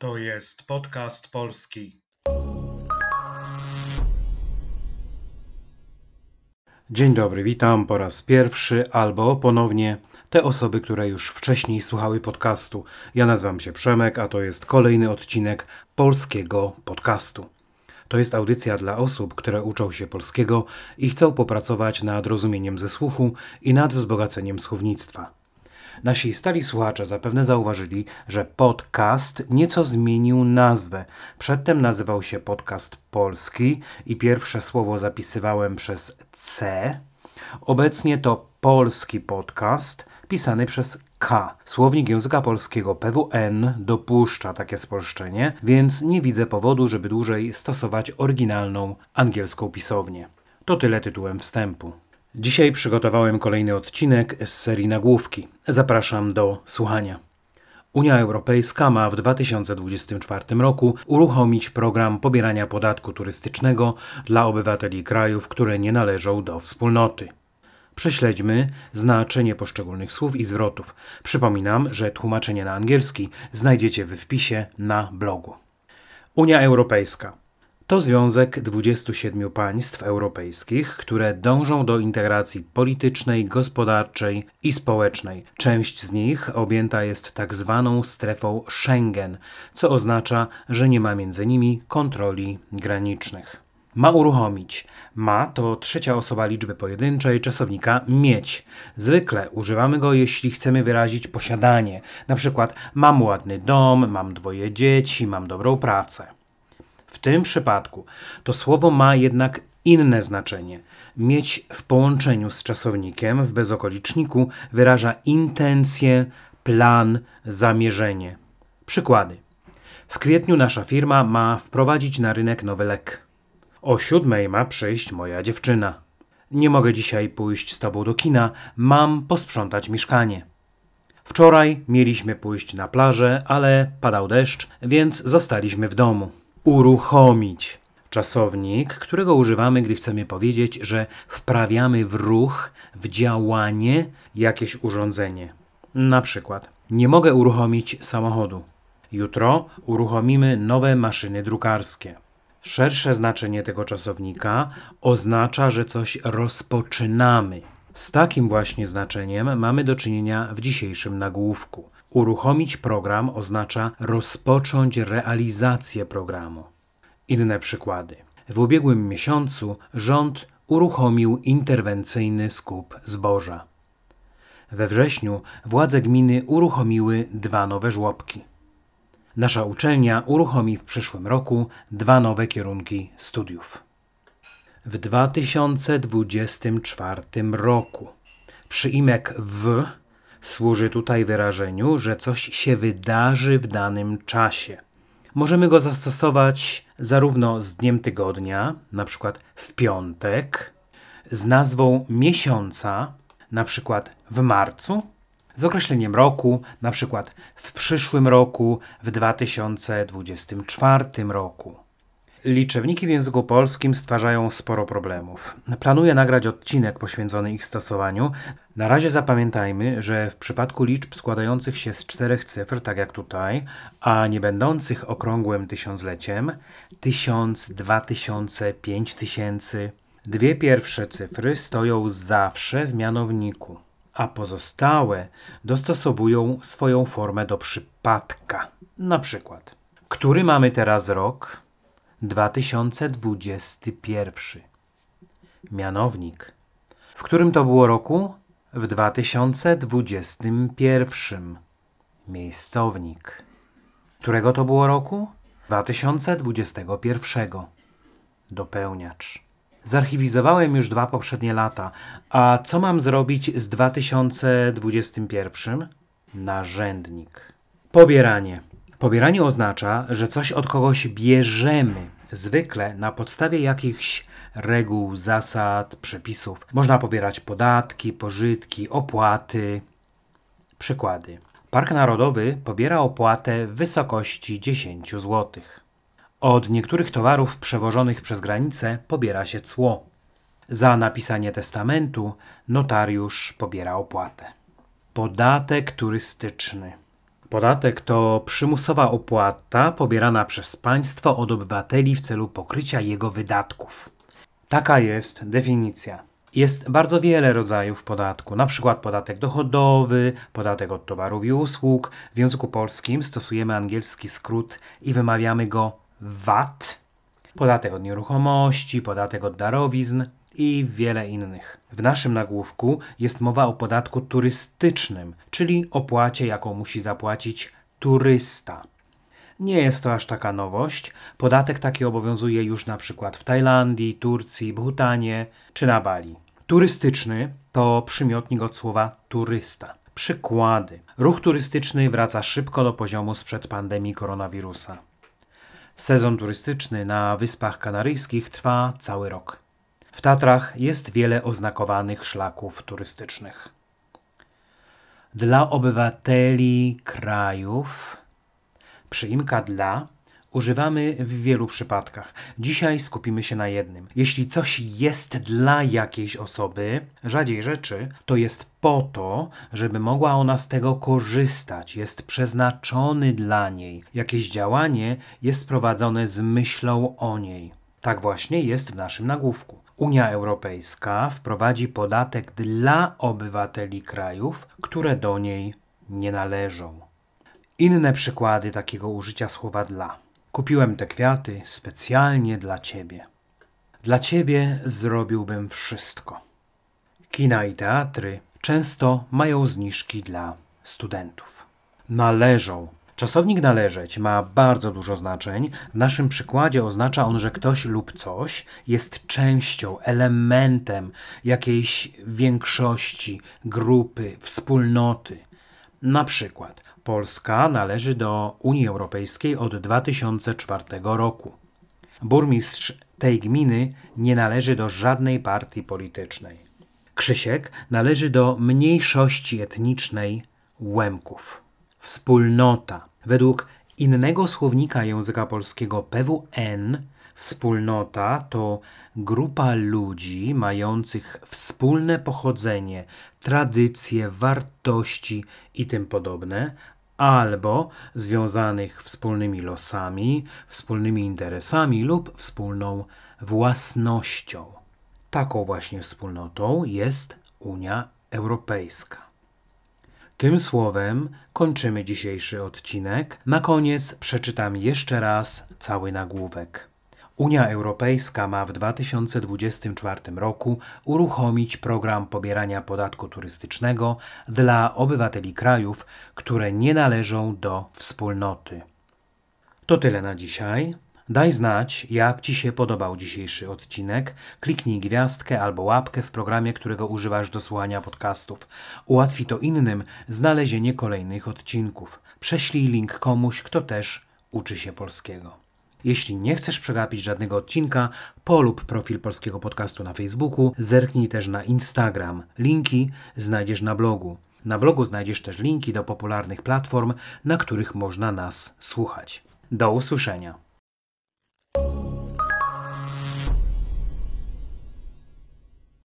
To jest podcast polski. Dzień dobry, witam po raz pierwszy albo ponownie te osoby, które już wcześniej słuchały podcastu. Ja nazywam się Przemek, a to jest kolejny odcinek polskiego podcastu. To jest audycja dla osób, które uczą się polskiego i chcą popracować nad rozumieniem ze słuchu i nad wzbogaceniem słownictwa. Nasi stali słuchacze zapewne zauważyli, że podcast nieco zmienił nazwę. Przedtem nazywał się podcast polski i pierwsze słowo zapisywałem przez C. Obecnie to polski podcast pisany przez K. Słownik języka polskiego PWN dopuszcza takie spolszczenie, więc nie widzę powodu, żeby dłużej stosować oryginalną angielską pisownię. To tyle tytułem wstępu. Dzisiaj przygotowałem kolejny odcinek z serii nagłówki. Zapraszam do słuchania. Unia Europejska ma w 2024 roku uruchomić program pobierania podatku turystycznego dla obywateli krajów, które nie należą do wspólnoty. Prześledźmy znaczenie poszczególnych słów i zwrotów. Przypominam, że tłumaczenie na angielski znajdziecie w wpisie na blogu. Unia Europejska to związek 27 państw europejskich, które dążą do integracji politycznej, gospodarczej i społecznej. Część z nich objęta jest tak zwaną strefą Schengen, co oznacza, że nie ma między nimi kontroli granicznych. Ma uruchomić. Ma to trzecia osoba liczby pojedynczej czasownika mieć. Zwykle używamy go, jeśli chcemy wyrazić posiadanie. Na przykład mam ładny dom, mam dwoje dzieci, mam dobrą pracę. W tym przypadku to słowo ma jednak inne znaczenie. Mieć w połączeniu z czasownikiem w bezokoliczniku wyraża intencję, plan, zamierzenie. Przykłady. W kwietniu nasza firma ma wprowadzić na rynek nowy lek. O siódmej ma przyjść moja dziewczyna. Nie mogę dzisiaj pójść z tobą do kina, mam posprzątać mieszkanie. Wczoraj mieliśmy pójść na plażę, ale padał deszcz, więc zostaliśmy w domu uruchomić. Czasownik, którego używamy, gdy chcemy powiedzieć, że wprawiamy w ruch, w działanie jakieś urządzenie. Na przykład, nie mogę uruchomić samochodu. Jutro uruchomimy nowe maszyny drukarskie. Szersze znaczenie tego czasownika oznacza, że coś rozpoczynamy. Z takim właśnie znaczeniem mamy do czynienia w dzisiejszym nagłówku. Uruchomić program oznacza rozpocząć realizację programu. Inne przykłady. W ubiegłym miesiącu rząd uruchomił interwencyjny skup zboża. We wrześniu władze gminy uruchomiły dwa nowe żłobki. Nasza uczelnia uruchomi w przyszłym roku dwa nowe kierunki studiów. W 2024 roku przyimek w Służy tutaj wyrażeniu, że coś się wydarzy w danym czasie. Możemy go zastosować zarówno z dniem tygodnia, na przykład w piątek, z nazwą miesiąca, na przykład w marcu, z określeniem roku, na przykład w przyszłym roku, w 2024 roku. Liczebniki w języku polskim stwarzają sporo problemów. Planuję nagrać odcinek poświęcony ich stosowaniu. Na razie zapamiętajmy, że w przypadku liczb składających się z czterech cyfr, tak jak tutaj, a nie będących okrągłym tysiącleciem, tysiąc, dwa tysiące, pięć tysięcy, dwie pierwsze cyfry stoją zawsze w mianowniku, a pozostałe dostosowują swoją formę do przypadka. Na przykład, który mamy teraz rok? 2021. Mianownik. W którym to było roku? W 2021. Miejscownik. Którego to było roku? 2021. Dopełniacz. Zarchiwizowałem już dwa poprzednie lata. A co mam zrobić z 2021? Narzędnik. Pobieranie. Pobieranie oznacza, że coś od kogoś bierzemy, zwykle na podstawie jakichś reguł, zasad, przepisów. Można pobierać podatki, pożytki, opłaty. Przykłady. Park Narodowy pobiera opłatę w wysokości 10 zł. Od niektórych towarów przewożonych przez granicę pobiera się cło. Za napisanie testamentu notariusz pobiera opłatę. Podatek turystyczny. Podatek to przymusowa opłata pobierana przez państwo od obywateli w celu pokrycia jego wydatków. Taka jest definicja. Jest bardzo wiele rodzajów podatku, na przykład podatek dochodowy, podatek od towarów i usług. W języku polskim stosujemy angielski skrót i wymawiamy go VAT. Podatek od nieruchomości, podatek od darowizn i wiele innych. W naszym nagłówku jest mowa o podatku turystycznym, czyli opłacie, jaką musi zapłacić turysta. Nie jest to aż taka nowość. Podatek taki obowiązuje już na przykład w Tajlandii, Turcji, Bhutanie czy na Bali. Turystyczny to przymiotnik od słowa turysta. Przykłady. Ruch turystyczny wraca szybko do poziomu sprzed pandemii koronawirusa. Sezon turystyczny na Wyspach Kanaryjskich trwa cały rok. W Tatrach jest wiele oznakowanych szlaków turystycznych. Dla obywateli krajów przyimka dla używamy w wielu przypadkach. Dzisiaj skupimy się na jednym. Jeśli coś jest dla jakiejś osoby, rzadziej rzeczy, to jest po to, żeby mogła ona z tego korzystać, jest przeznaczony dla niej. Jakieś działanie jest prowadzone z myślą o niej. Tak właśnie jest w naszym nagłówku. Unia Europejska wprowadzi podatek dla obywateli krajów, które do niej nie należą. Inne przykłady takiego użycia słowa dla. Kupiłem te kwiaty specjalnie dla ciebie. Dla ciebie zrobiłbym wszystko. Kina i teatry często mają zniżki dla studentów. Należą Czasownik należeć ma bardzo dużo znaczeń. W naszym przykładzie oznacza on, że ktoś lub coś jest częścią, elementem jakiejś większości, grupy, wspólnoty. Na przykład Polska należy do Unii Europejskiej od 2004 roku. Burmistrz tej gminy nie należy do żadnej partii politycznej. Krzysiek należy do mniejszości etnicznej Łemków. Wspólnota Według innego słownika języka polskiego PWN wspólnota to grupa ludzi mających wspólne pochodzenie, tradycje, wartości i tym podobne, albo związanych wspólnymi losami, wspólnymi interesami lub wspólną własnością. Taką właśnie wspólnotą jest Unia Europejska. Tym słowem kończymy dzisiejszy odcinek. Na koniec przeczytam jeszcze raz cały nagłówek. Unia Europejska ma w 2024 roku uruchomić program pobierania podatku turystycznego dla obywateli krajów, które nie należą do wspólnoty. To tyle na dzisiaj. Daj znać, jak Ci się podobał dzisiejszy odcinek. Kliknij gwiazdkę albo łapkę w programie, którego używasz do słuchania podcastów. Ułatwi to innym znalezienie kolejnych odcinków. Prześlij link komuś, kto też uczy się polskiego. Jeśli nie chcesz przegapić żadnego odcinka, polub profil polskiego podcastu na Facebooku, zerknij też na Instagram. Linki znajdziesz na blogu. Na blogu znajdziesz też linki do popularnych platform, na których można nas słuchać. Do usłyszenia.